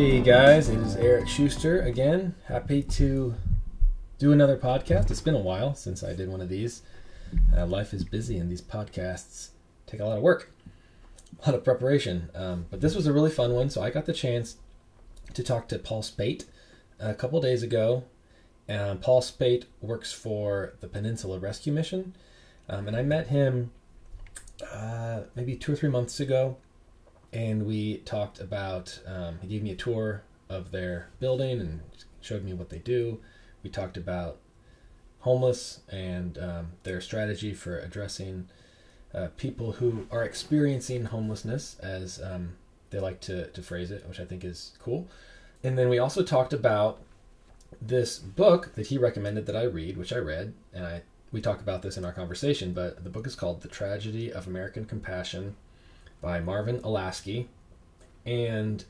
Hey guys, it is Eric Schuster again. Happy to do another podcast. It's been a while since I did one of these. Uh, life is busy, and these podcasts take a lot of work, a lot of preparation. Um, but this was a really fun one, so I got the chance to talk to Paul Speight a couple days ago. Um, Paul Speight works for the Peninsula Rescue Mission, um, and I met him uh, maybe two or three months ago and we talked about. Um, he gave me a tour of their building and showed me what they do. We talked about homeless and um, their strategy for addressing uh, people who are experiencing homelessness, as um, they like to, to phrase it, which I think is cool. And then we also talked about this book that he recommended that I read, which I read, and I we talked about this in our conversation. But the book is called "The Tragedy of American Compassion." By Marvin Olasky. And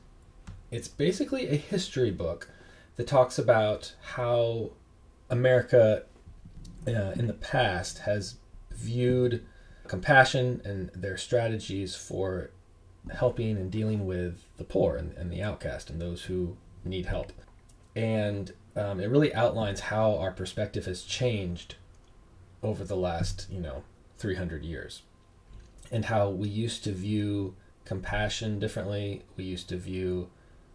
it's basically a history book that talks about how America uh, in the past has viewed compassion and their strategies for helping and dealing with the poor and, and the outcast and those who need help. And um, it really outlines how our perspective has changed over the last, you know, 300 years and how we used to view compassion differently. We used to view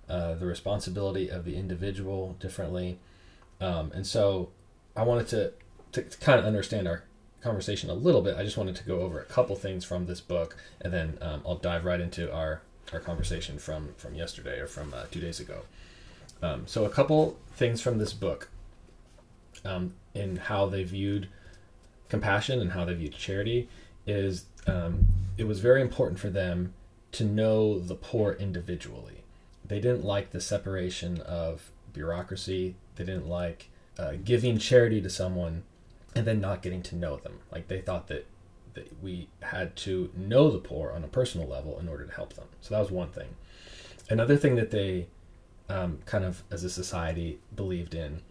uh, the responsibility of the individual differently. Um, and so I wanted to, to, to, kind of understand our conversation a little bit. I just wanted to go over a couple things from this book, and then um, I'll dive right into our, our conversation from, from yesterday or from uh, two days ago. Um, so, a couple things from this book um, in how they viewed compassion and how they viewed charity is um, it was very important for them to know the poor individually. They didn't like the separation of bureaucracy. They didn't like uh, giving charity to someone and then not getting to know them. Like they thought that, that we had to know the poor on a personal level in order to help them. So that was one thing. Another thing that they um, kind of as a society believed in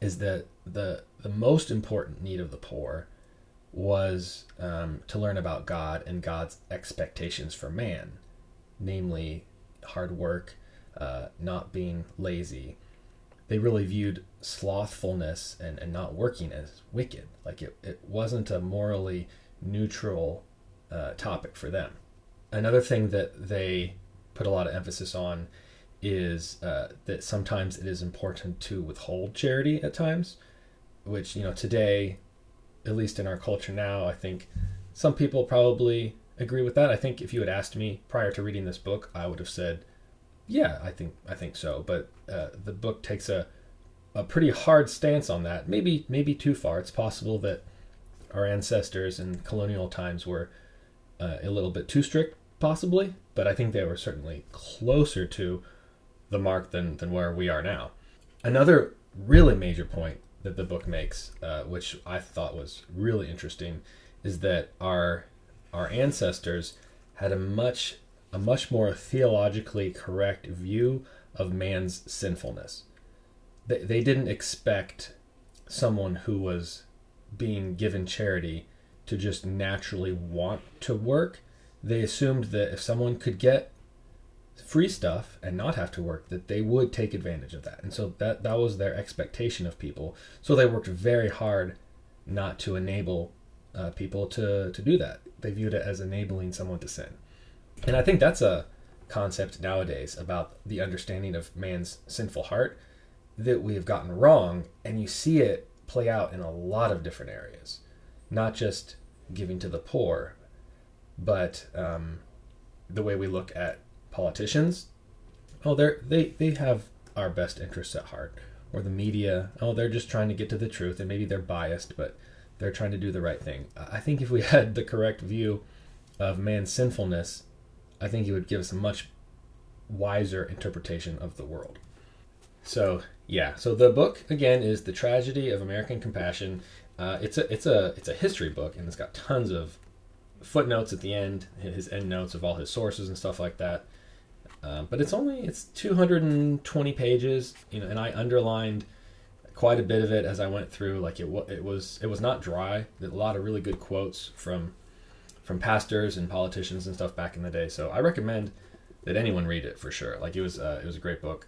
is that the the most important need of the poor was um, to learn about God and God's expectations for man, namely hard work, uh, not being lazy. They really viewed slothfulness and, and not working as wicked. Like it, it wasn't a morally neutral uh, topic for them. Another thing that they put a lot of emphasis on is uh, that sometimes it is important to withhold charity at times, which, you know, today at least in our culture now, I think some people probably agree with that. I think if you had asked me prior to reading this book, I would have said, "Yeah, I think I think so." But uh, the book takes a a pretty hard stance on that. Maybe maybe too far. It's possible that our ancestors in colonial times were uh, a little bit too strict, possibly. But I think they were certainly closer to the mark than than where we are now. Another really major point that the book makes, uh, which I thought was really interesting, is that our our ancestors had a much a much more theologically correct view of man's sinfulness. They, they didn't expect someone who was being given charity to just naturally want to work. They assumed that if someone could get free stuff and not have to work that they would take advantage of that. And so that that was their expectation of people. So they worked very hard not to enable uh, people to to do that. They viewed it as enabling someone to sin. And i think that's a concept nowadays about the understanding of man's sinful heart that we have gotten wrong and you see it play out in a lot of different areas. Not just giving to the poor but um, the way we look at politicians, oh, they're they they have our best interests at heart, or the media, oh, they're just trying to get to the truth, and maybe they're biased, but they're trying to do the right thing. I think if we had the correct view of man's sinfulness, I think it would give us a much wiser interpretation of the world. So yeah, so the book again is the tragedy of American compassion. Uh, it's a it's a it's a history book, and it's got tons of footnotes at the end, his end notes of all his sources and stuff like that. Um, but it's only it's 220 pages, you know, and I underlined quite a bit of it as I went through. Like it, it was it was not dry. a lot of really good quotes from from pastors and politicians and stuff back in the day. So I recommend that anyone read it for sure. Like it was uh, it was a great book.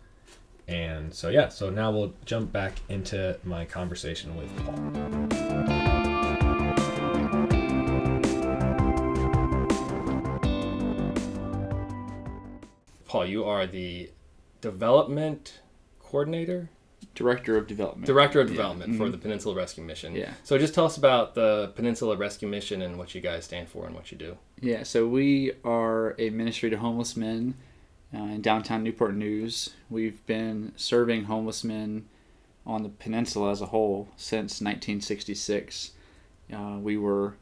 And so yeah, so now we'll jump back into my conversation with Paul. Paul, you are the development coordinator, Director of Development. director of Yeah. development for Mhm. the Peninsula Rescue Mission. Yeah. So just tell us about the Peninsula Rescue Mission and what you guys stand for and what you do. Yeah, so we are a ministry to homeless men uh, in downtown Newport News. We've been serving homeless men on the peninsula as a whole since 1966. Uh, we were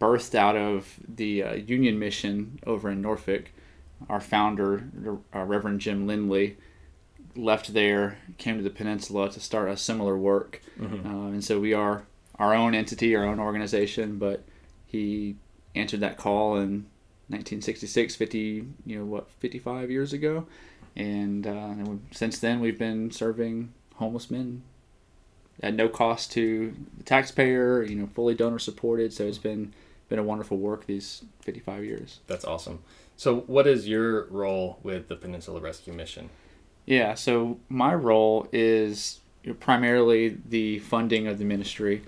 birthed out of the uh, Union Mission over in Norfolk. Our founder, uh, Reverend Jim Lindley, left there, came to the peninsula to start a similar work. Mhm. Um, and so we are our own entity, our own organization, but he answered that call in 1966, 50, you know, what, 55 years ago. And, uh, and since then, we've been serving homeless men at no cost to the taxpayer, you know, fully donor supported. So it's been, been a wonderful work these 55 years. That's awesome. So, what is your role with the Peninsula Rescue Mission? Yeah, so my role is primarily the funding of the ministry.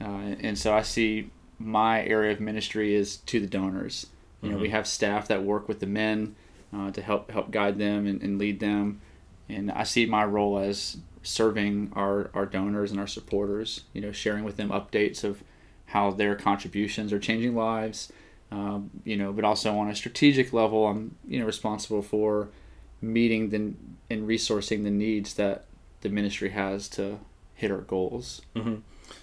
Uh, and so I see my area of ministry is to the donors. You know, we Mhm. have staff that work with the men uh, to help help guide them and, and lead them. And I see my role as serving our, our donors and our supporters, you know, sharing with them updates of how their contributions are changing lives. Um, you know, but also on a strategic level, I'm you know responsible for meeting the and resourcing the needs that the ministry has to hit our goals. Mm-hmm.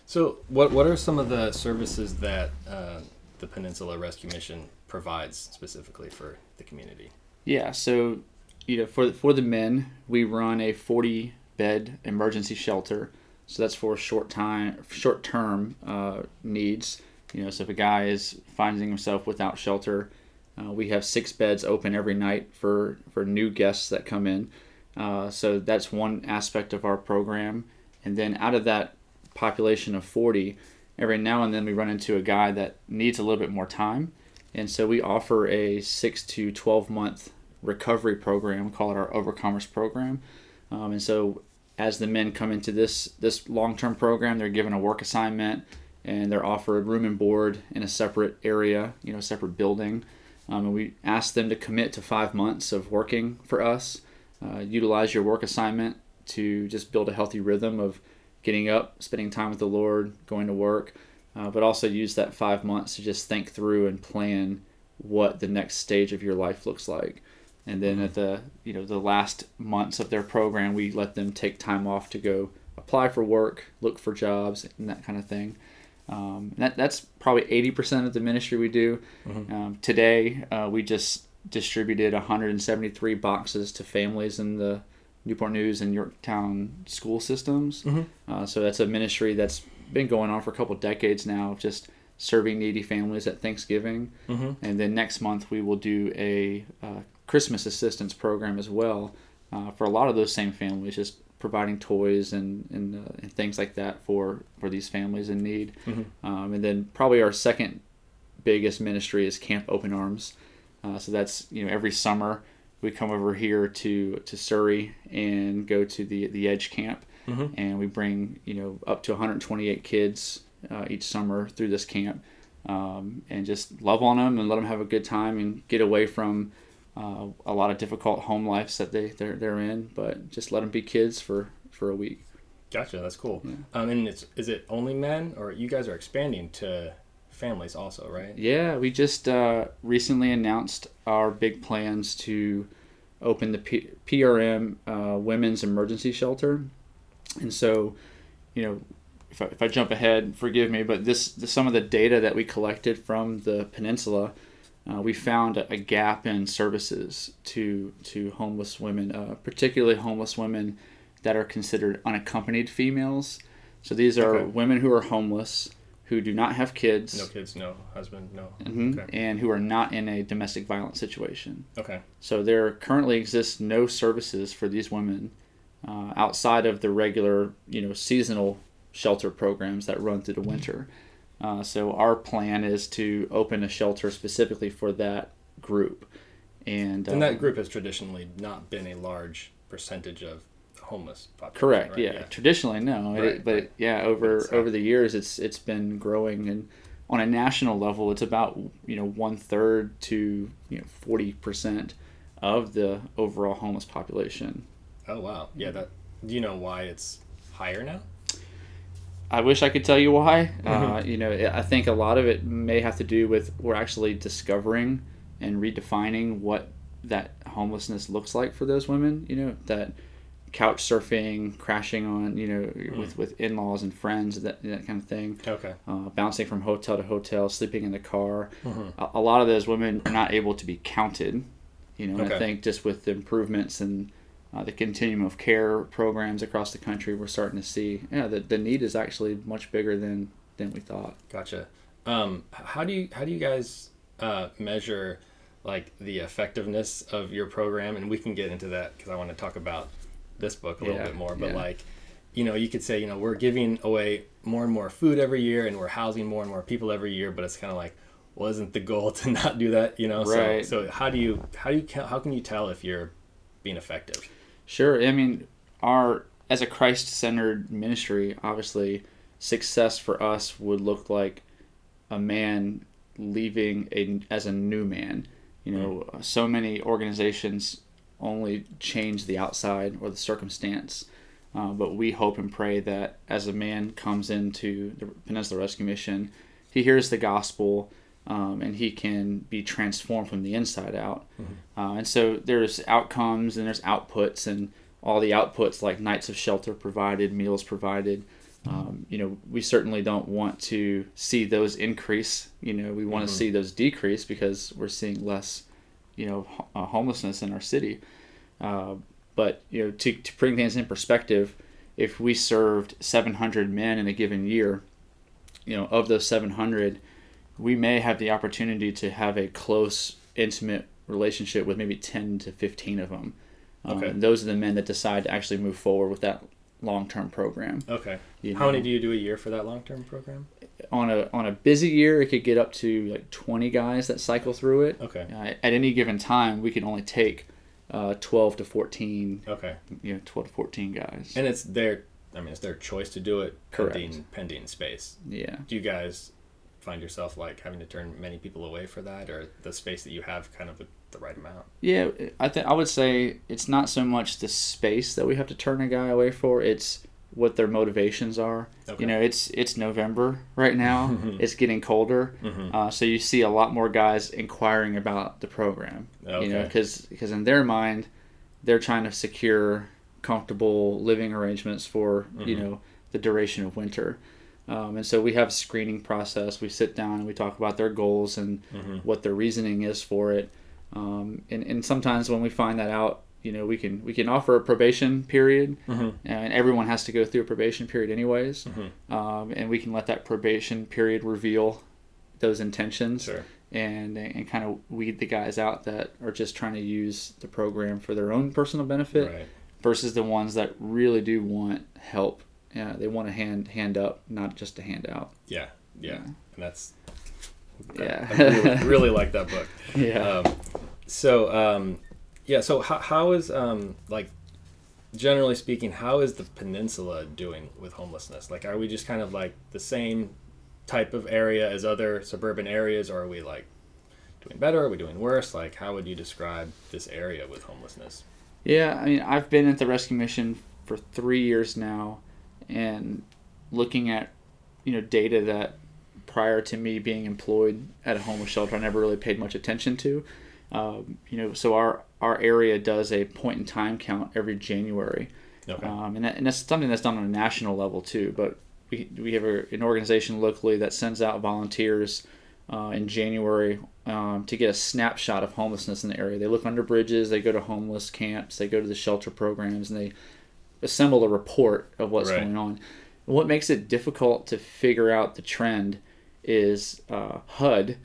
So, what what are some of the services that uh, the Peninsula Rescue Mission provides specifically for the community? Yeah, so you know, for for the men, we run a 40 bed emergency shelter. So that's for short time, short term uh, needs. You know, so if a guy is finding himself without shelter, uh, we have six beds open every night for for new guests that come in. Uh, so that's one aspect of our program. And then out of that population of 40, every now and then we run into a guy that needs a little bit more time. And so we offer a six to 12 month recovery program, we call it our Overcomers program. Um, and so as the men come into this, this long term program, they're given a work assignment and they're offered room and board in a separate area, you know, separate building. Um, and we ask them to commit to five months of working for us. Uh, utilize your work assignment to just build a healthy rhythm of getting up, spending time with the Lord, going to work, uh, but also use that five months to just think through and plan what the next stage of your life looks like. And then at the you know the last months of their program, we let them take time off to go apply for work, look for jobs, and that kind of thing. Um, that that's probably eighty percent of the ministry we do. Um, today, uh, we just distributed 173 boxes to families in the Newport News and Yorktown school systems. Mhm. Uh, so that's a ministry that's been going on for a couple decades now, of just serving needy families at Thanksgiving. Mm-hmm. And then next month we will do a uh, Christmas assistance program as well uh, for a lot of those same families, just providing toys and and, uh, and things like that for for these families in need. Mhm. Um, and then probably our second biggest ministry is Camp Open Arms. Uh, so that's you know every summer we come over here to to Surry and go to the the Edge Camp, Mhm. and we bring you know up to 128 kids uh, each summer through this camp, um, and just love on them and let them have a good time and get away from uh, a lot of difficult home lives that they they're, they're in, but just let them be kids for for a week. Gotcha. That's cool. Yeah. Um, and it's is it only men, or you guys are expanding to families also, right? Yeah, we just uh, recently announced our big plans to open the P- PRM uh, Women's Emergency Shelter, and so, you know, if I, if I jump ahead, forgive me, but this, this some of the data that we collected from the peninsula, uh, we found a, a gap in services to to homeless women, uh, particularly homeless women that are considered unaccompanied females. So these are Okay. women who are homeless who do not have kids No kids, no husband, no. Mhm, Okay. and who are not in a domestic violence situation. Okay. So there currently exists no services for these women uh, outside of the regular, you know, seasonal shelter programs that run through the winter. Uh, so our plan is to open a shelter specifically for that group, and And that um, group has traditionally not been a large percentage of homeless population. Correct. right? Yeah. Traditionally, no. It- but right. yeah, over uh, over the years, it's it's been growing, and on a national level, it's about you know one third to you know forty percent of the overall homeless population. Oh wow. Yeah. That. Do you know why it's higher now? I wish I could tell you why. Uh, Mm-hmm. you know, I think a lot of it may have to do with we're actually discovering and redefining what that homelessness looks like for those women. You know, that couch surfing, crashing on, you know, Mm. with with in laws and friends, that that kind of thing. Okay. uh, bouncing from hotel to hotel, sleeping in the car. Mhm. A, a lot of those women are not able to be counted. You know, and Okay. I think just with the improvements and uh, the continuum of care programs across the country, we're starting to see, yeah, the, the need is actually much bigger than than we thought. Gotcha. Um, how do you how do you guys uh, measure like the effectiveness of your program? And we can get into that because I want to talk about this book a little Yeah, bit more. But yeah. like, you know, you could say you know we're giving away more and more food every year, and we're housing more and more people every year. But it's kind of like, wasn't the goal to not do that? You know. Right. So so how do you how do you how can you tell if you're being effective? Sure. I mean, our as a Christ-centered ministry, obviously, success for us would look like a man leaving a as a new man. You know, so many organizations only change the outside or the circumstance, uh, but we hope and pray that as a man comes into the Peninsula Rescue Mission, he hears the gospel. Um, and he can be transformed from the inside out. Uh, and so there's outcomes and there's outputs, and all the outputs like nights of shelter provided, meals provided. Um, you know, we certainly don't want to see those increase. You know, we want to see those decrease because we're seeing less, you know, uh, homelessness in our city. Uh, but you know, to, to bring things in perspective, if we served 700 men in a given year, you know, of those 700, we may have the opportunity to have a close, intimate relationship with maybe 10 to 15 of them. Um, Okay. and those are the men that decide to actually move forward with that long-term program. Okay. you How many do you do a year for that long term program? on a on a busy year, it could get up to like 20 guys that cycle through it. Okay. Uh, at any given time, we can only take uh, 12 to 14, Okay. you know, 12 to 14 guys. And it's their I mean it's their choice to do it Correct. pending pending space. yeah. do you guys find yourself like having to turn many people away for that or the space that you have kind of the, the right amount Yeah, I think I would say it's not so much the space that we have to turn a guy away for; it's what their motivations are. Okay. You know, it's it's November right now. it's getting colder, Mhm. uh, so you see a lot more guys inquiring about the program. Okay. You know, Okay. because in their mind, they're trying to secure comfortable living arrangements for you Mhm. know the duration of winter. Um, and so we have a screening process. We sit down and we talk about their goals and Mhm. what their reasoning is for it. Um, and, and sometimes when we find that out, you know, we can we can offer a probation period, Mhm. and everyone has to go through a probation period anyways. Mhm. Um, and we can let that probation period reveal those intentions sure and and kind of weed the guys out that are just trying to use the program for their own personal benefit right versus the ones that really do want help. Yeah, they want a hand hand up, not just a handout. yeah yeah Yeah. and that's Yeah. I really, really like that book Yeah. um, so um, yeah so how, how is um, like generally speaking how is the peninsula doing with homelessness like are we just kind of like the same type of area as other suburban areas or are we like doing better are we doing worse like how would you describe this area with homelessness Yeah, I mean, I've been at the rescue mission for three years now, and looking at you know data that prior to me being employed at a homeless shelter, I never really paid much attention to. Um, you know, so our our area does a point in time count every January, okay um, and, that, and that's something that's done on a national level too. But we, we have a, an organization locally that sends out volunteers uh, in January um, to get a snapshot of homelessness in the area. They look under bridges, they go to homeless camps, they go to the shelter programs, and they assemble a report of what's Right. going on. What makes it difficult to figure out the trend is uh, HUD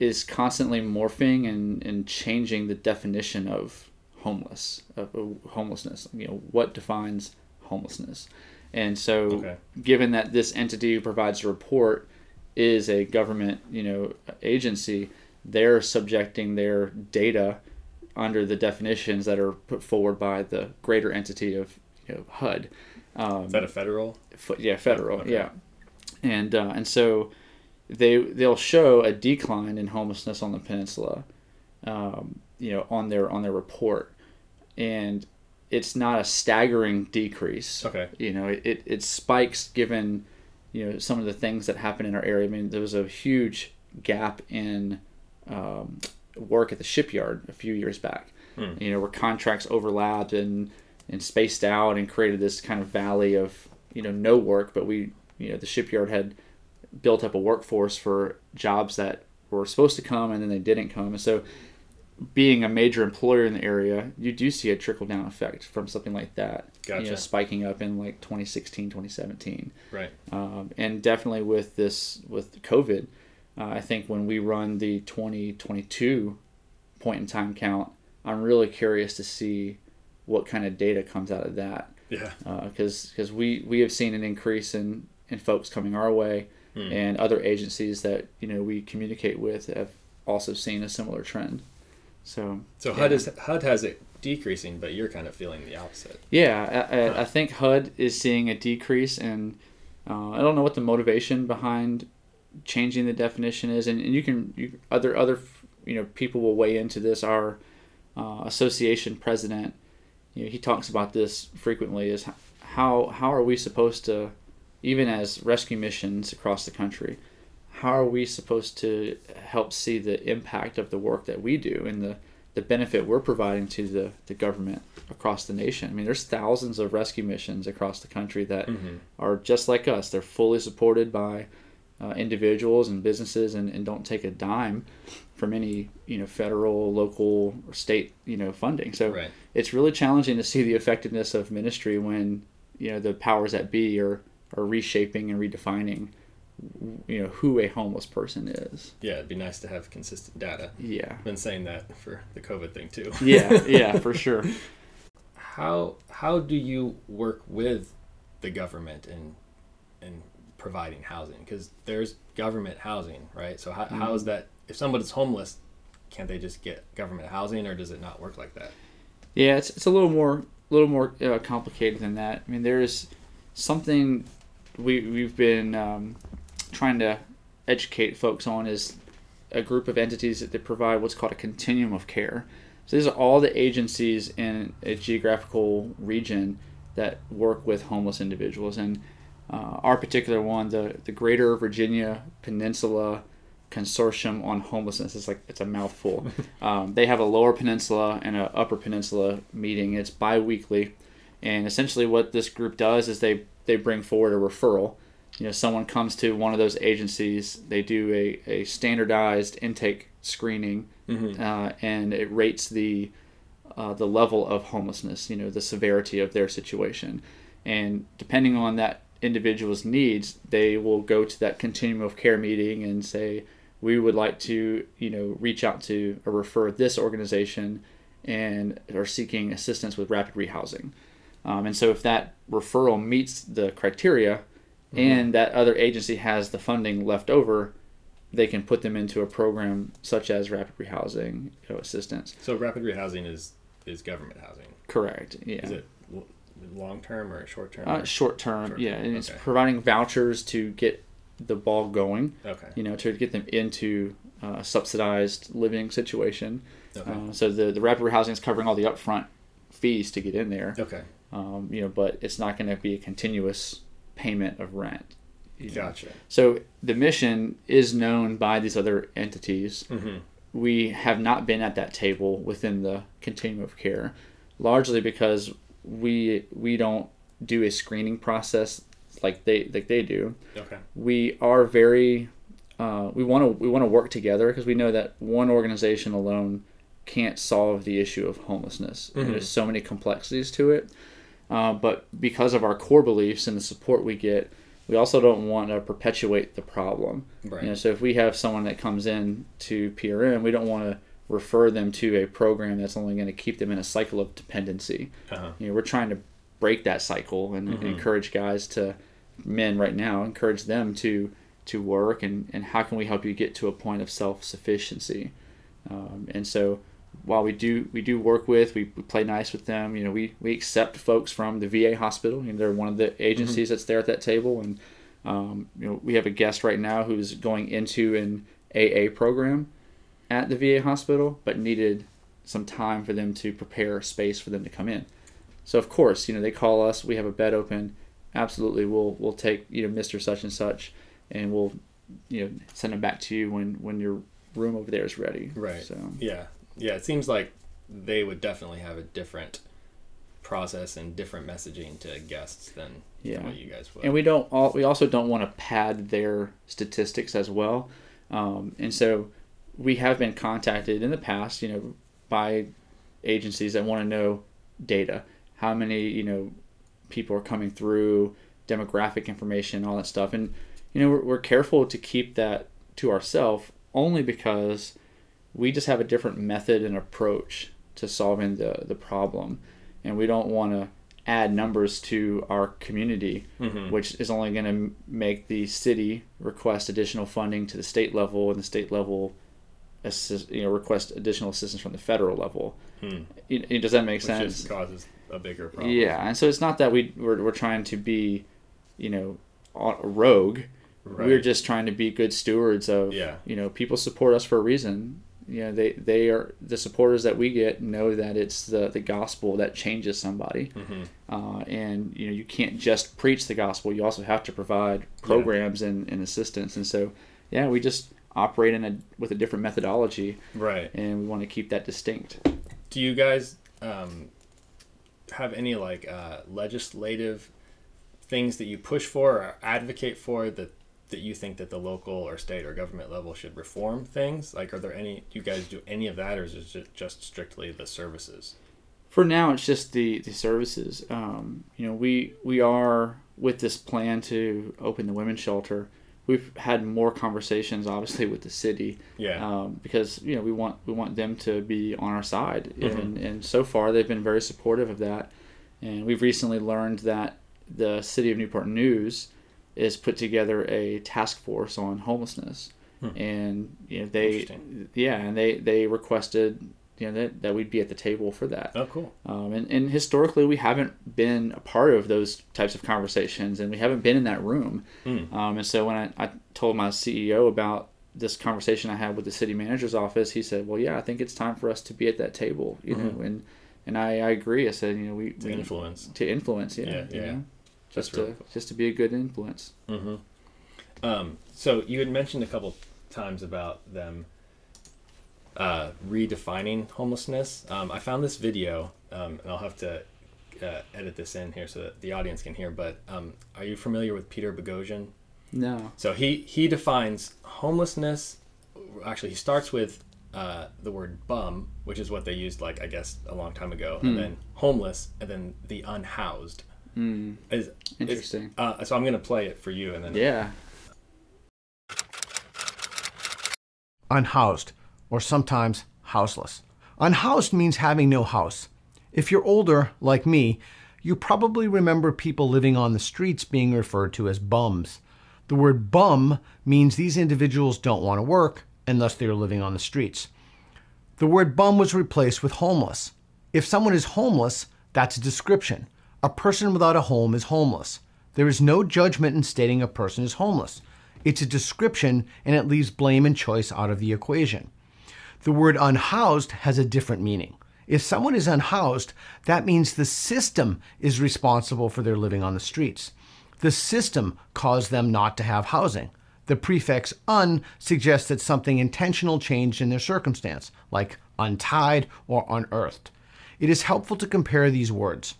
is constantly morphing and, and changing the definition of homeless of of homelessness. You know what defines homelessness, and so Okay. given that this entity who provides a report is a government you know agency, they're subjecting their data under the definitions that are put forward by the greater entity of you know, HUD. Um, Is that a federal? F- yeah, federal. Okay. Yeah, and uh, and so they they'll show a decline in homelessness on the peninsula, um, you know, on their on their report, and it's not a staggering decrease. Okay. You know, it, it spikes given you know some of the things that happen in our area. I mean, there was a huge gap in um, work at the shipyard a few years back. Hmm. You know, where contracts overlapped and and spaced out and created this kind of valley of you know no work. But we you know the shipyard had built up a workforce for jobs that were supposed to come and then they didn't come. And so being a major employer in the area, you do see a trickle down effect from something like that. You know, spiking up in like 2016, 2017 Right. um, and definitely with this with COVID, uh, I think when we run the 2022 point in time count, I'm really curious to see what kind of data comes out of that Yeah. because because we we have seen an increase in in folks coming our way Hmm. and other agencies that you know we communicate with have also seen a similar trend. So So yeah. HUD is HUD has it decreasing, but you're kind of feeling the opposite. Yeah, I, I, I think HUD is seeing a decrease, and uh, I don't know what the motivation behind changing the definition is, and, and you can you, other other you know people will weigh into this. Our uh, association president, you know, he talks about this frequently. Is how how are we supposed to, even as rescue missions across the country, how are we supposed to help see the impact of the work that we do and the the benefit we're providing to the, the government across the nation. I mean, there's thousands of rescue missions across the country that Mhm. are just like us. They're fully supported by uh, individuals and businesses and, and don't take a dime from any, you know, federal, local, or state, you know, funding. So Right. it's really challenging to see the effectiveness of ministry when, you know, the powers that be are, are reshaping and redefining, you know, who a homeless person is. Yeah, it'd be nice to have consistent data. Yeah. I've been saying that for the COVID thing too. Yeah, yeah, for sure. How how do you work with the government and in providing housing? Because there's government housing, right? So how, how is that? If somebody's homeless, can't they just get government housing, or does it not work like that? Yeah, it's, it's a little more a little more uh, complicated than that. I mean, there's something we we've been um, trying to educate folks on is a group of entities that they provide what's called a continuum of care. So these are all the agencies in a geographical region that work with homeless individuals, and uh, our particular one, the the Greater Virginia Peninsula Consortium on Homelessness, is like it's a mouthful. um, they have a Lower Peninsula and an Upper Peninsula meeting. It's bi-weekly, and essentially what this group does is they they bring forward a referral. You know, someone comes to one of those agencies, they do a, a standardized intake screening, uh, and it rates the uh, the level of homelessness, you know, the severity of their situation. And depending on that individual's needs, they will go to that continuum of care meeting and say, we would like to, you know, reach out to or refer this organization and are seeking assistance with rapid rehousing. Um, and so if that referral meets the criteria and that other agency has the funding left over, they can put them into a program such as rapid rehousing you know, assistance. So rapid rehousing is is government housing. Correct. Yeah. Is it long term or short term? Uh, short term, yeah, and it's providing vouchers to get the ball going. okay. You know, to get them into uh, a subsidized living situation. Okay. Uh, so the the rapid housing is covering all the upfront fees to get in there. okay. Um, you know, but it's not going to be a continuous payment of rent. you know. Gotcha. So the mission is known by these other entities. Mm-hmm. We have not been at that table within the continuum of care, largely because we we don't do a screening process like they like they do. Okay. We are very uh, we want to we want to work together because we know that one organization alone can't solve the issue of homelessness. Mhm. There's so many complexities to it. Uh, but because of our core beliefs and the support we get, we also don't want to perpetuate the problem. Right. You know, so if we have someone that comes in to PRM, we don't want to refer them to a program that's only going to keep them in a cycle of dependency. Uh-huh. You know, we're trying to break that cycle and, and Mhm. encourage guys to men right now encourage them to to work and, and how can we help you get to a point of self sufficiency um, and so while we do we do work with, we, we play nice with them. You know, we, we accept folks from the VA hospital. You know, they're one of the agencies that's there at that table, and um, you know, we have a guest right now who's going into an AA program at the VA hospital, but needed some time for them to prepare space for them to come in. So of course, you know, they call us. We have a bed open. Absolutely, we'll we'll take you know Mister Such and Such, and we'll you know send them back to you when when your room over there is ready. Right. So Yeah, yeah. It seems like they would definitely have a different process and different messaging to guests than Yeah. what you guys would. and we don't all we also don't want to pad their statistics as well um, and so we have been contacted in the past you know by agencies that want to know data. How many you know people are coming through demographic information all that stuff. And you know we're, we're careful to keep that to ourselves only because we just have a different method and approach to solving the the problem. And we don't want to add numbers to our community Mhm. which is only going to make the city request additional funding to the state level and the state level assist, you know request additional assistance from the federal level Hmm. You- you- does that make Which sense causes a bigger problem. yeah and so it's not that we we're, we're trying to be you know a rogue Right. we're just trying to be good stewards of Yeah. you know people support us for a reason you know they they are the supporters that we get know that it's the the gospel that changes somebody Mhm. uh, and you know you can't just preach the gospel you also have to provide programs and, and assistance and so yeah we just operate in a with a different methodology Right. and we want to keep that distinct Do you guys um, have any like uh, legislative things that you push for or advocate for that that you think that the local or state or government level should reform things? Like, are there any? Do you guys do any of that, or is it just strictly the services? for now it's just the the services um, you know we we are with this plan to open the women's shelter we've had more conversations obviously with the city Yeah. um, because you know we want we want them to be on our side Mhm. and and so far they've been very supportive of that and we've recently learned that the city of Newport News is put together a task force on homelessness Hmm. and you know they yeah and they they requested you know that, that we'd be at the table for that oh, cool. um, and, and historically, we haven't been a part of those types of conversations, and we haven't been in that room. Mm. Um, and so when I, I told my CEO about this conversation I had with the city manager's office, he said, "Well, yeah, I think it's time for us to be at that table." You know, and and I, I agree. I said, you know, we To we- influence. to influence, yeah, Yeah, you know, just really to cool. just to be a good influence. Mm-hmm. Um, so you had mentioned a couple times about them uh, redefining homelessness. Um, I found this video, um, and I'll have to uh, edit this in here so that the audience can hear. But um, are you familiar with Peter Boghossian? No, So he he defines homelessness. Actually, he starts with uh, the word bum, which is what they used, like I guess, a long time ago, and then homeless, and then the unhoused. mm, Is, is- interesting. uh, so I'm gonna play it for you, and then yeah, unhoused, or sometimes houseless. Unhoused means having no house. If you're older, like me, you probably remember people living on the streets being referred to as bums. The word bum means these individuals don't want to work, and thus they are living on the streets. The word bum was replaced with homeless. If someone is homeless, that's a description. A person without a home is homeless. There is no judgment in stating a person is homeless. It's a description and it leaves blame and choice out of the equation. The word unhoused has a different meaning. If someone is unhoused, that means the system is responsible for their living on the streets. The system caused them not to have housing. The prefix un suggests that something intentional changed in their circumstance, like untied or unearthed. It is helpful to compare these words.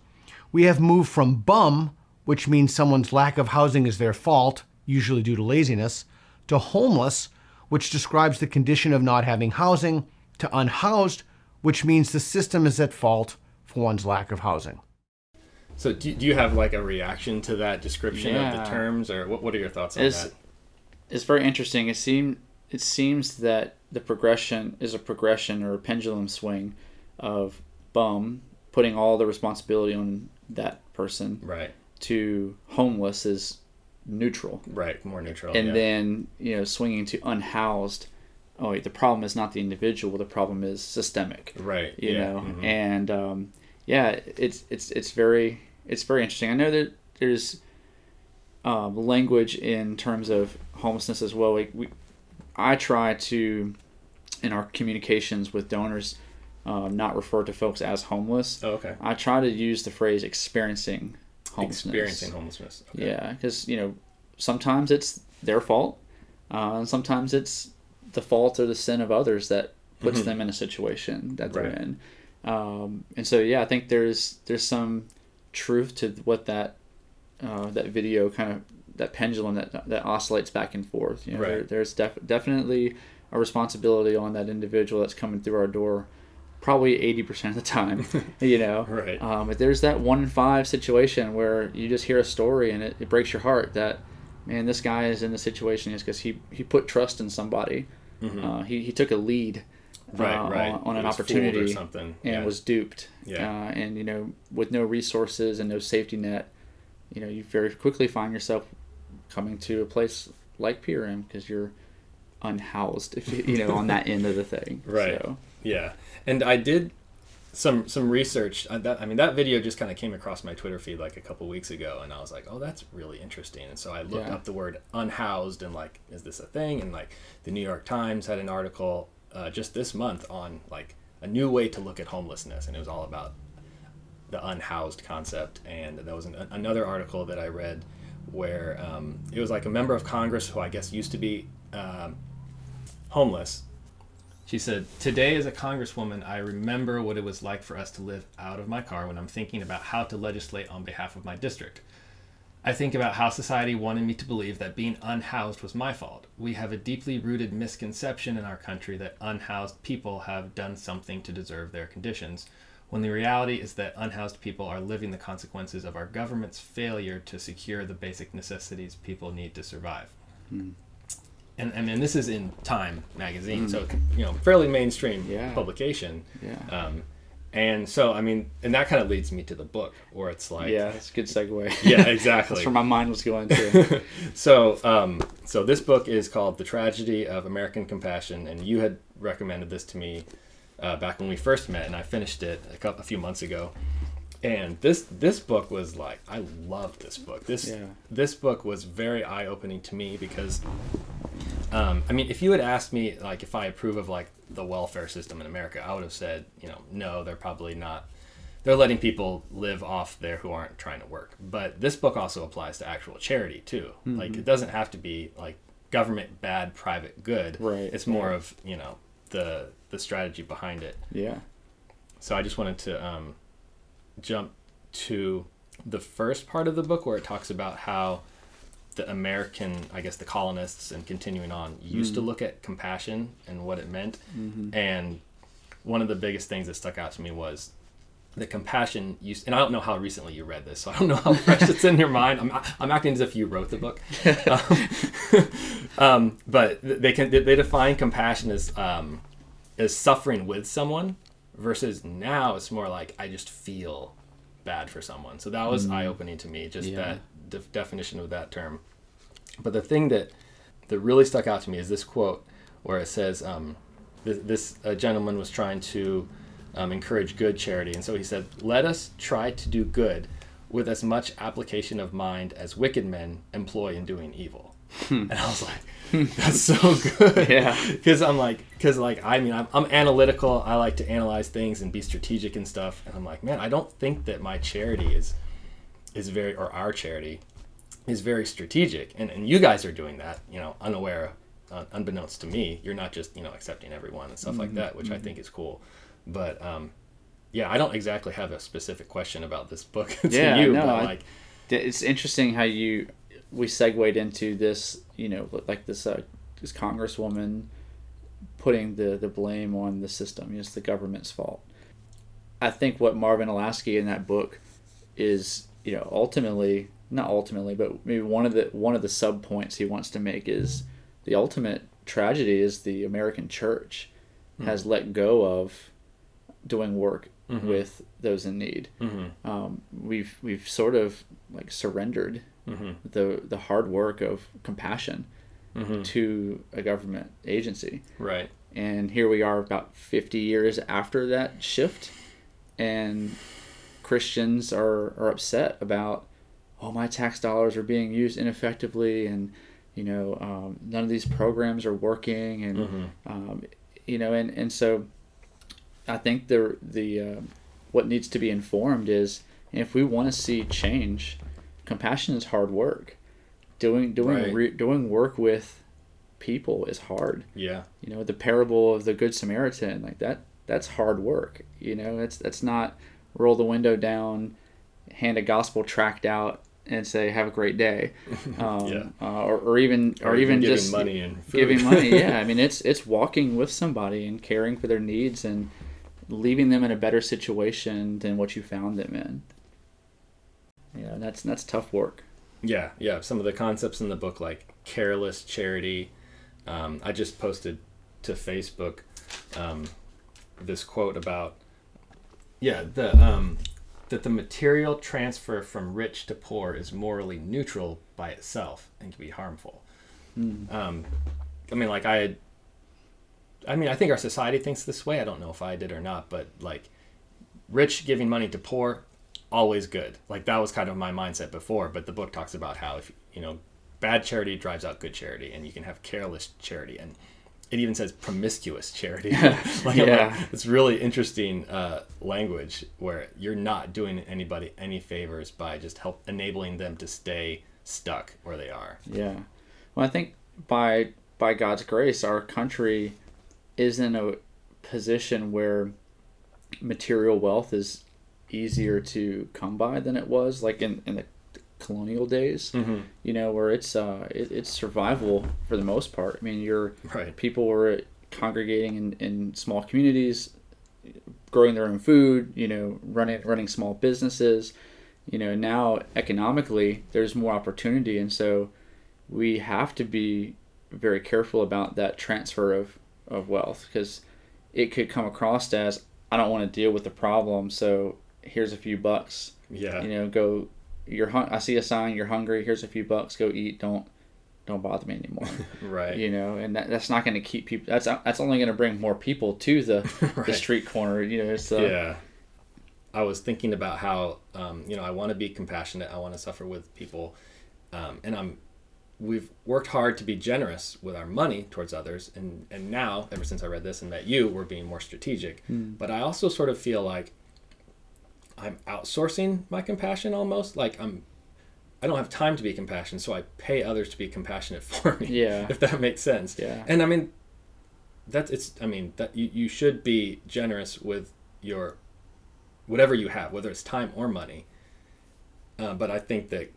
We have moved from bum, which means someone's lack of housing is their fault, usually due to laziness, to homeless, which describes the condition of not having housing, to unhoused, which means the system is at fault for one's lack of housing. So do, do you have like a reaction to that description of the terms, or what? What are your thoughts on It's- that? it's very interesting. It seem it seems that the progression is a progression or a pendulum swing of bum putting all the responsibility on that person Right, to homeless is neutral, right, more neutral. and yeah. then you know swinging to unhoused oh, the problem is not the individual, the problem is systemic. Right. You yeah. know, mhm. and um, yeah, it's it's it's very it's very interesting. I know that there's um, language in terms of homelessness as well. Like we, I try to in our communications with donors um, not refer to folks as homeless. Oh, okay. I try to use the phrase experiencing homelessness. Experiencing homelessness. Okay. Yeah, because you know sometimes it's their fault, uh, and sometimes it's the fault or the sin of others that puts Mhm. them in a situation that they're Right. in. Um, and so yeah, I think there's there's some truth to what that uh, that video kind of that pendulum that that oscillates back and forth. You know, Right. there, there's def- definitely a responsibility on that individual that's coming through our door. Probably eighty percent of the time, you know. Right. Um, but there's that one in five situation where you just hear a story and it, it breaks your heart that, man, this guy is in the situation is because he, he put trust in somebody. Mhm. Uh, he, he took a lead right. uh, right. on, on an opportunity or something. and yeah. was duped. Yeah. Uh, and, you know, with no resources and no safety net, you know, you very quickly find yourself coming to a place like PRM because you're unhoused, if you, you know, on that end of the thing. Right. So, Yeah, and I did some some research. uh, That I mean, that video just kind of came across my Twitter feed like a couple weeks ago, and I was like, "Oh, that's really interesting." And so I looked Yeah. up the word "unhoused" and like, is this a thing? And like, the New York Times had an article uh, just this month on like a new way to look at homelessness, and it was all about the unhoused concept. And there was an, another article that I read where um, it was like a member of Congress who I guess used to be um, homeless. She said, Today, as a congresswoman, I remember what it was like for us to live out of my car when I'm thinking about how to legislate on behalf of my district. I think about how society wanted me to believe that being unhoused was my fault. We have a deeply rooted misconception in our country that unhoused people have done something to deserve their conditions, when the reality is that unhoused people are living the consequences of our government's failure to secure the basic necessities people need to survive. Hmm. And, and, this is in Time magazine, so you know, fairly mainstream Yeah. publication. yeah. Um, and so, I mean, and that kind of leads me to the book, where it's like, yeah, it's a good segue. yeah, exactly. That's where my mind was going to. so, um, so this book is called "The Tragedy of American Compassion," and you had recommended this to me uh, back when we first met, and I finished it a, couple, a few months ago. And this this book was like I love this book. This Yeah. this book was very eye opening to me because, um, I mean, if you had asked me like if I approve of like the welfare system in America, I would have said, you know, no, they're probably not they're letting people live off there who aren't trying to work. But this book also applies to actual charity too. Mm-hmm. Like it doesn't have to be like government bad, private good. Right, It's more yeah. of you know the the strategy behind it. yeah. So I just wanted to um, jump to the first part of the book where it talks about how the American, I guess, the colonists and continuing on used to look at compassion and what it meant. And one of the biggest things that stuck out to me was the compassion used, and I don't know how recently you read this, so I don't know how fresh it's in your mind. I'm, I'm acting as if you wrote the book. um, um, but they can they define compassion as um, as suffering with someone versus now it's more like I just feel bad for someone. So that was eye opening to me, just Yeah. that def- definition of that term. But the thing that that really stuck out to me is this quote where it says, um, this, this uh, gentleman was trying to um, encourage good charity. And so he said, Let us try to do good with as much application of mind as wicked men employ in doing evil. And I was like, That's so good. Yeah. Because I'm like, because like, I mean, I'm, I'm analytical. I like to analyze things and be strategic and stuff. And I'm like, man, I don't think that my charity is is very or our charity is very strategic and, and you guys are doing that you know unaware uh, unbeknownst to me you're not just you know accepting everyone and stuff like that which i think is cool but um yeah i don't exactly have a specific question about this book to Yeah, you no, but I- like it's interesting how you we segued into this you know like this uh, this congresswoman putting the the blame on the system. It's the government's fault. I think what marvin Olasky in that book is you know ultimately not ultimately but maybe one of the one of the sub points he wants to make is the ultimate tragedy is the american church has let go of doing work with those in need. Mhm, um, we've we've sort of like surrendered mhm, the the hard work of compassion Mm-hmm. to a government agency. Right. And here we are about 50 years after that shift, and Christians are, are upset about, oh, my tax dollars are being used ineffectively, and you know, um, none of these programs are working, and Mm-hmm. um, you know, and, and so I think the the uh, what needs to be informed is if we want to see change, compassion is hard work. Doing doing Right. re, doing work with people is hard. Yeah. You know, the parable of the good Samaritan, like that that's hard work. You know, it's that's not roll the window down, hand a gospel tract out and say have a great day. Um, Yeah. uh, or, or even or, even, giving just money and food. giving money yeah i mean it's it's walking with somebody and caring for their needs and leaving them in a better situation than what you found them in yeah that's that's tough work Yeah, yeah. Some of the concepts in the book, like careless charity. Um, I just posted to Facebook um, this quote about yeah the um, that the material transfer from rich to poor is morally neutral by itself and can be harmful. Um, I mean, like I. I mean, I think our society thinks this way. I don't know if I did or not, but like rich giving money to poor always good. Like that was kind of my mindset before but the book talks about how if you know bad charity drives out good charity and you can have careless charity. And it even says promiscuous charity. Like Yeah. like, it's really interesting uh, language where you're not doing anybody any favors by just help enabling them to stay stuck where they are. Yeah. Well i think by by god's grace our country is in a position where material wealth is easier to come by than it was like in, in the colonial days mm-hmm. you know where it's uh it, it's survival for the most part. I mean you're right. people were congregating in, in small communities growing their own food you know running running small businesses. You know now economically there's more opportunity and so we have to be very careful about that transfer of, of wealth because it could come across as i don't want to deal with the problem so here's a few bucks. Yeah. You know go you're hun- i see a sign you're hungry here's a few bucks go eat don't don't bother me anymore. Right. You know and that, that's not going to keep people that's that's only going to bring more people to the the street corner you know it's uh, yeah. I was thinking about how um, you know i want to be compassionate i want to suffer with people um, and i'm we've worked hard to be generous with our money towards others and and now ever since i read this and met you we're being more strategic. But i also sort of feel like i'm outsourcing my compassion almost like i'm i don't have time to be compassionate so i pay others to be compassionate for me Yeah. if that makes sense. Yeah. and i mean that's it's i mean that you, you should be generous with your whatever you have whether it's time or money. Uh, but i think that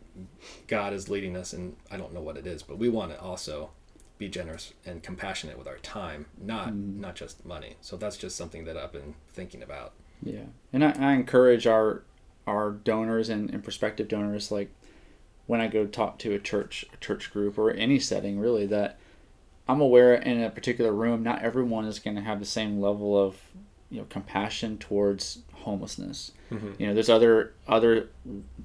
god is leading us and i don't know what it is but we want to also be generous and compassionate with our time not not just money. So that's just something that i've been thinking about Yeah, and I, I encourage our our donors and, and prospective donors, like when I go talk to a church a church group or any setting, really, that I'm aware in a particular room, not everyone is going to have the same level of you know compassion towards homelessness. You know, there's other other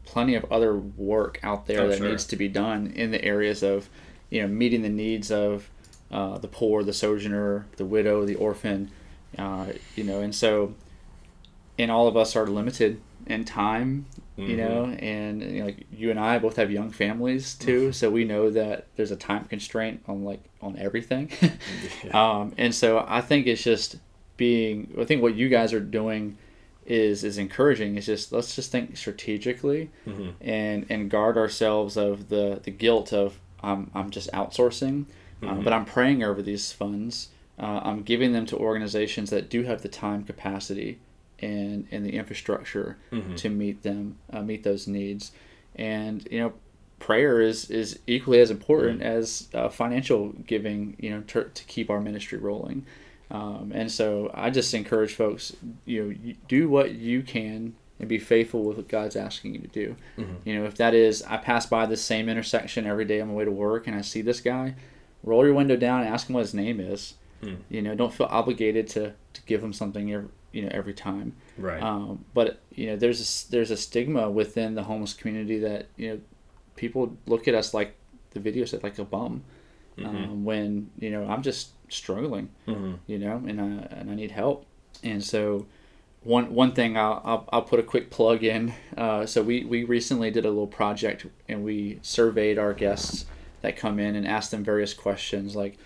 plenty of other work out there Oh, that sure. needs to be done in the areas of you know meeting the needs of uh, the poor, the sojourner, the widow, the orphan. Uh, you know, and so and all of us are limited in time you know and you know, like you and i both have young families too so we know that there's a time constraint on like on everything. Um, and so i think it's just being i think what you guys are doing is is encouraging. It's just let's just think strategically and and guard ourselves of the the guilt of i'm, I'm just outsourcing uh, but i'm praying over these funds. Uh, i'm giving them to organizations that do have the time capacity and and the infrastructure to meet them uh, meet those needs. And you know prayer is is equally as important as uh, financial giving you know to, to keep our ministry rolling. Um, and so i just encourage folks you know do what you can and be faithful with what god's asking you to do. You know if that is i pass by the same intersection every day on my way to work and i see this guy roll your window down and ask him what his name is. You know don't feel obligated to to give him something every, you know every time right um, but you know, there's a, there's a stigma within the homeless community that you know people look at us like the video said like a bum, um, when you know I'm just struggling, you know, and I and I need help. And so, one one thing I'll I'll, I'll put a quick plug in. Uh, so we we recently did a little project and we surveyed our guests that come in and asked them various questions like,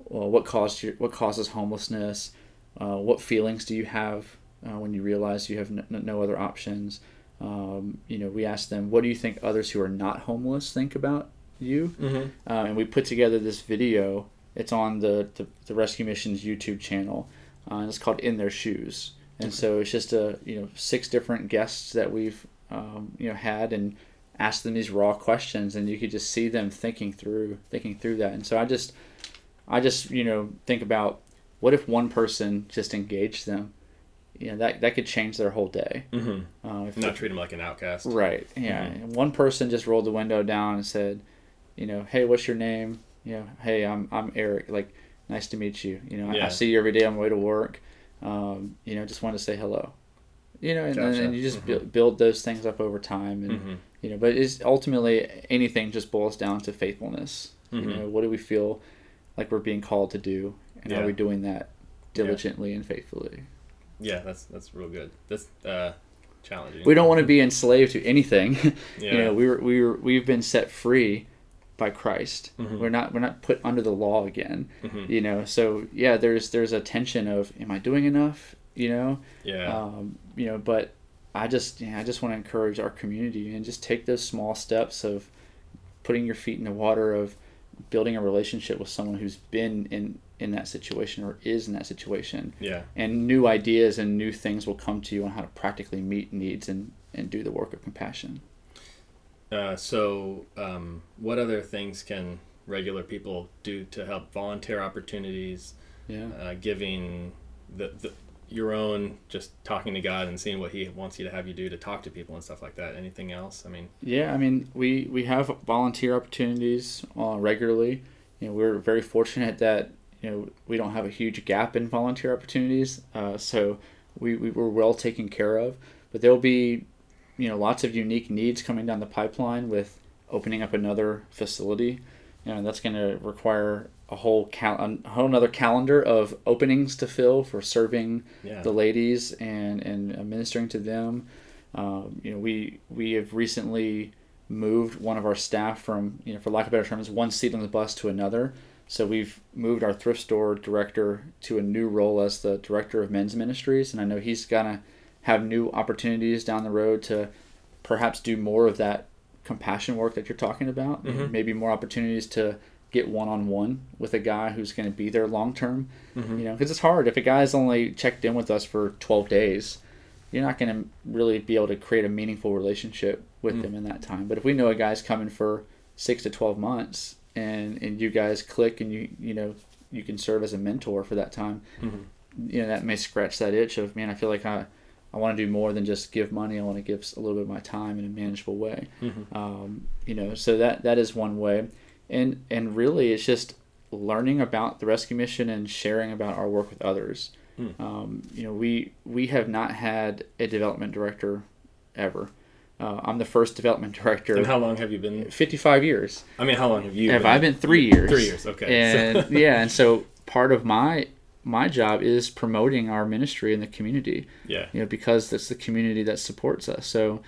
well, what caused your, what causes homelessness? Uh, what feelings do you have uh, when you realize you have no, no other options? Um, you know, we asked them, what do you think others who are not homeless think about you? Mm-hmm. Uh, and we put together this video. It's on the, the, the Rescue Missions YouTube channel. Uh, and it's called In Their Shoes. And so it's just a you know six different guests that we've um, you know had and asked them these raw questions, and you could just see them thinking through thinking through that. And so I just I just you know think about what if one person just engaged them, you know that that could change their whole day. Mm-hmm. Uh, if Not treat them like an outcast. Right. Yeah. And One person just rolled the window down and said, you know, hey, what's your name? You know, hey, I'm I'm Eric. Like, nice to meet you. You know, I- I see you every day on my way to work. Um, you know, just wanted to say hello. You know, and, and, Gotcha. you just Mhm. build, build those things up over time, and Mhm. you know, but it's ultimately anything just boils down to faithfulness. You know, what do we feel like we're being called to do, and Yeah. are we doing that Yeah. diligently and faithfully? Yeah, that's that's real good. That's uh, challenging. We don't want to be enslaved to anything. Yeah. You know, we were we were we've been set free by Christ. Mhm. We're not we're not put under the law again. Mhm. You know, so yeah, there's there's a tension of am I doing enough? You know, Yeah. um, you know, but I just yeah, I just want to encourage our community and just take those small steps of putting your feet in the water of building a relationship with someone who's been in in that situation or is in that situation yeah. and new ideas and new things will come to you on how to practically meet needs and and do the work of compassion Uh, so, um, what other things can regular people do to help volunteer opportunities, yeah uh, giving the, the your own just talking to God and seeing what He wants you to have you do to talk to people and stuff like that? Anything else? I mean, Yeah, I mean, we we have volunteer opportunities uh, regularly. You know, we're very fortunate that you know we don't have a huge gap in volunteer opportunities, uh, so we, we were well taken care of. But there will be, you know, lots of unique needs coming down the pipeline with opening up another facility. You know, that's going to require a whole cal- a whole another calendar of openings to fill for serving yeah. the ladies and and ministering to them. Um, you know, we we have recently moved one of our staff from you know, for lack of better terms, one seat on the bus to another. So we've moved our thrift store director to a new role as the director of men's ministries, and I know he's gonna have new opportunities down the road to perhaps do more of that compassion work that you're talking about. Mhm. Maybe more opportunities to get one on one with a guy who's going to be there long term. Mhm. You know, because it's hard if a guy's only checked in with us for 12 days. You're not going to really be able to create a meaningful relationship with Mm. them in that time. But if we know a guy's coming for six to 12 months, and and you guys click, and you you know you can serve as a mentor for that time, Mhm. you know that may scratch that itch of man. I feel like I I want to do more than just give money. I want to give a little bit of my time in a manageable way. Mhm. Um, you know, so that that is one way, and and really it's just learning about the rescue mission and sharing about our work with others. Hmm. Um, you know, we we have not had a development director ever. Uh, I'm the first development director. And how long have you been? 55 years. I mean, how long have you? Have been? I been three years? Three years. Okay. And yeah, and so part of my my job is promoting our ministry in the community yeah. you know, because that's the community that supports us. So,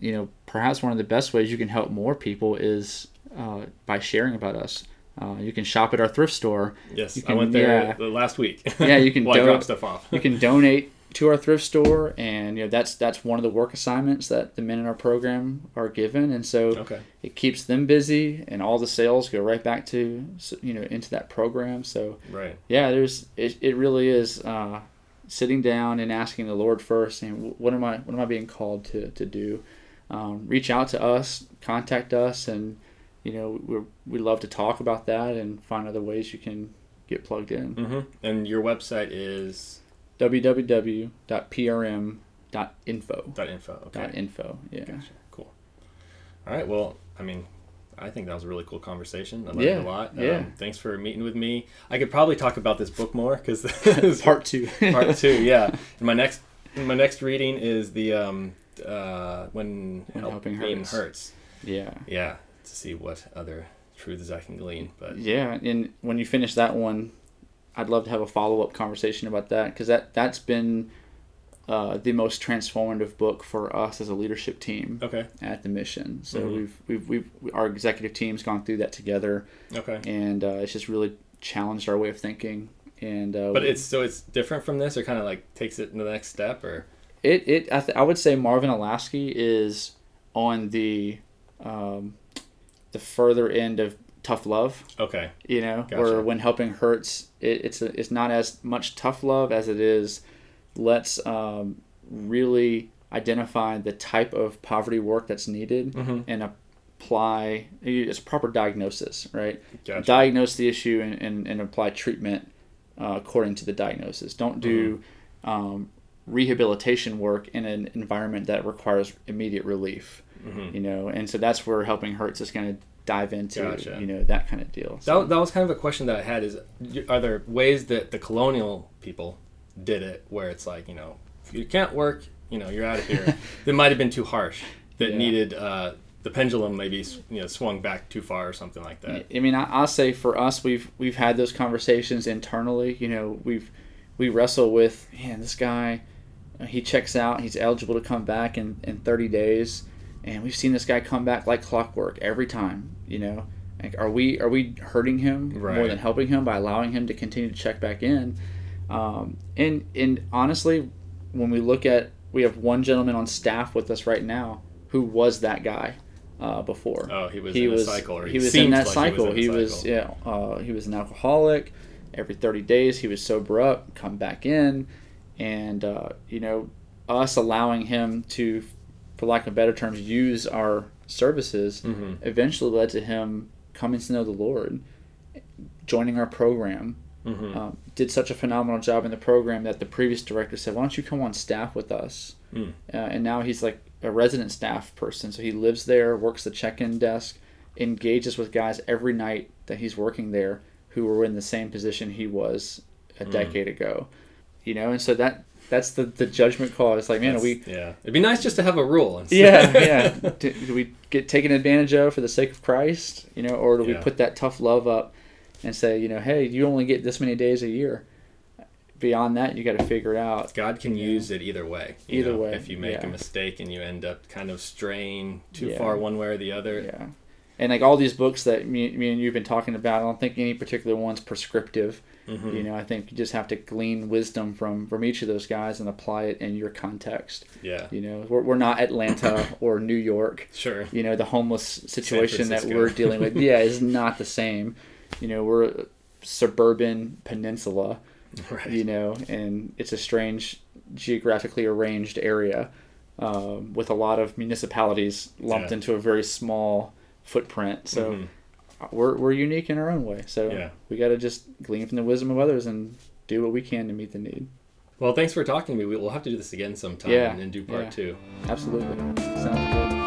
you know, perhaps one of the best ways you can help more people is uh, by sharing about us. Uh, you can shop at our thrift store. Yes. You I went there yeah. last week. Yeah, you can While I stuff off. You can donate to our thrift store, and you know that's that's one of the work assignments that the men in our program are given, and so Okay. it keeps them busy, and all the sales go right back to you know into that program. So Right. yeah, there's it, it really is uh, sitting down and asking the Lord first, and what am I what am I being called to to do? Um, reach out to us, contact us, and you know we we love to talk about that and find other ways you can get plugged in. hmm And your website is www.prm.info. dot .info. Okay. Dot info. Yeah. Gotcha. Cool. All right. Well, I mean, I think that was a really cool conversation. I learned Yeah, a lot. yeah. Um, thanks for meeting with me. I could probably talk about this book more because Part two. part two. Yeah. And my next my next reading is the um uh when, When Help Helping Hurts. hurts. yeah. Yeah. To see what other truths I can glean. But Yeah, and when you finish that one, I'd love to have a follow up conversation about that because that that's been uh, the most transformative book for us as a leadership team okay, at the mission. So Mhm. we've, we've we've our executive team's gone through that together, okay. and uh, it's just really challenged our way of thinking. And uh, But it's so it's different from this, or kind of like takes it to the next step, or it it I, th- I would say Marvin Olasky is on the um, the further end of tough love. okay, you know Gotcha. where when helping hurts it, it's a, it's not as much tough love as it is let's um, really identify the type of poverty work that's needed Mhm. and apply it's proper diagnosis right gotcha. diagnose the issue and, and, and apply treatment uh, according to the diagnosis don't do Mm-hmm. um, rehabilitation work in an environment that requires immediate relief Mhm. you know and so that's where helping hurts is going to dive into Gotcha. you know that kind of deal So- That, that was kind of a question that I had: is are there ways that the colonial people did it, where it's like you know, if you can't work, you know, you're out of here. that might have been too harsh. That Yeah. needed uh, the pendulum maybe you know swung back too far or something like that. I mean, I, I'll say for us, we've we've had those conversations internally. You know, we've we wrestle with man, this guy, uh, he checks out, he's eligible to come back in in 30 days, and we've seen this guy come back like clockwork every time. You know, like are we are we hurting him more than helping him by allowing him to continue to check back in? Um, and and honestly, when we look at we have one gentleman on staff with us right now who was that guy uh, before Oh, he was he in was a cycle, or he was in that like cycle. He He was, was, yeah. Uh, he was an alcoholic. Every thirty days, he was sober up, come back in, and uh, you know, us allowing him to, for lack of better terms, use our services, Mhm. eventually led to him coming to know the Lord, joining our program. Mhm. Um, did such a phenomenal job in the program that the previous director said, "Why don't you come on staff with us?" Mm. uh, and now he's like a resident staff person. So he lives there, works the check-in desk, engages with guys every night that he's working there who were in the same position he was a Mm. decade ago. You know, and so that that's the the judgment call. It's like, man, we yeah, it'd be nice just to have a rule. and yeah, yeah. Do, do we get taken advantage of for the sake of Christ? You know, or do we put that tough love up and say, you know, hey, you only get this many days a year. Beyond that, you got to figure it out. God can Yeah. use it either way. Either know, way, if you make yeah. a mistake and you end up kind of straying too Yeah. far one way or the other. Yeah. And like all these books that me, me and you've been talking about, I don't think any particular one's prescriptive. Mhm. You know, I think you just have to glean wisdom from from each of those guys and apply it in your context. Yeah, You know, we're, we're not Atlanta or New York. sure. You know, the homeless situation that we're dealing with, yeah, is not the same. You know, we're a suburban peninsula. Right. You know, and it's a strange geographically arranged area um, with a lot of municipalities lumped Yeah. into a very small footprint. So Mhm. We're, we're unique in our own way. So Yeah. we got to just glean from the wisdom of others and do what we can to meet the need. Well, thanks for talking to me. We- We'll have to do this again sometime Yeah, and, and do part yeah. two. Absolutely. Sounds good.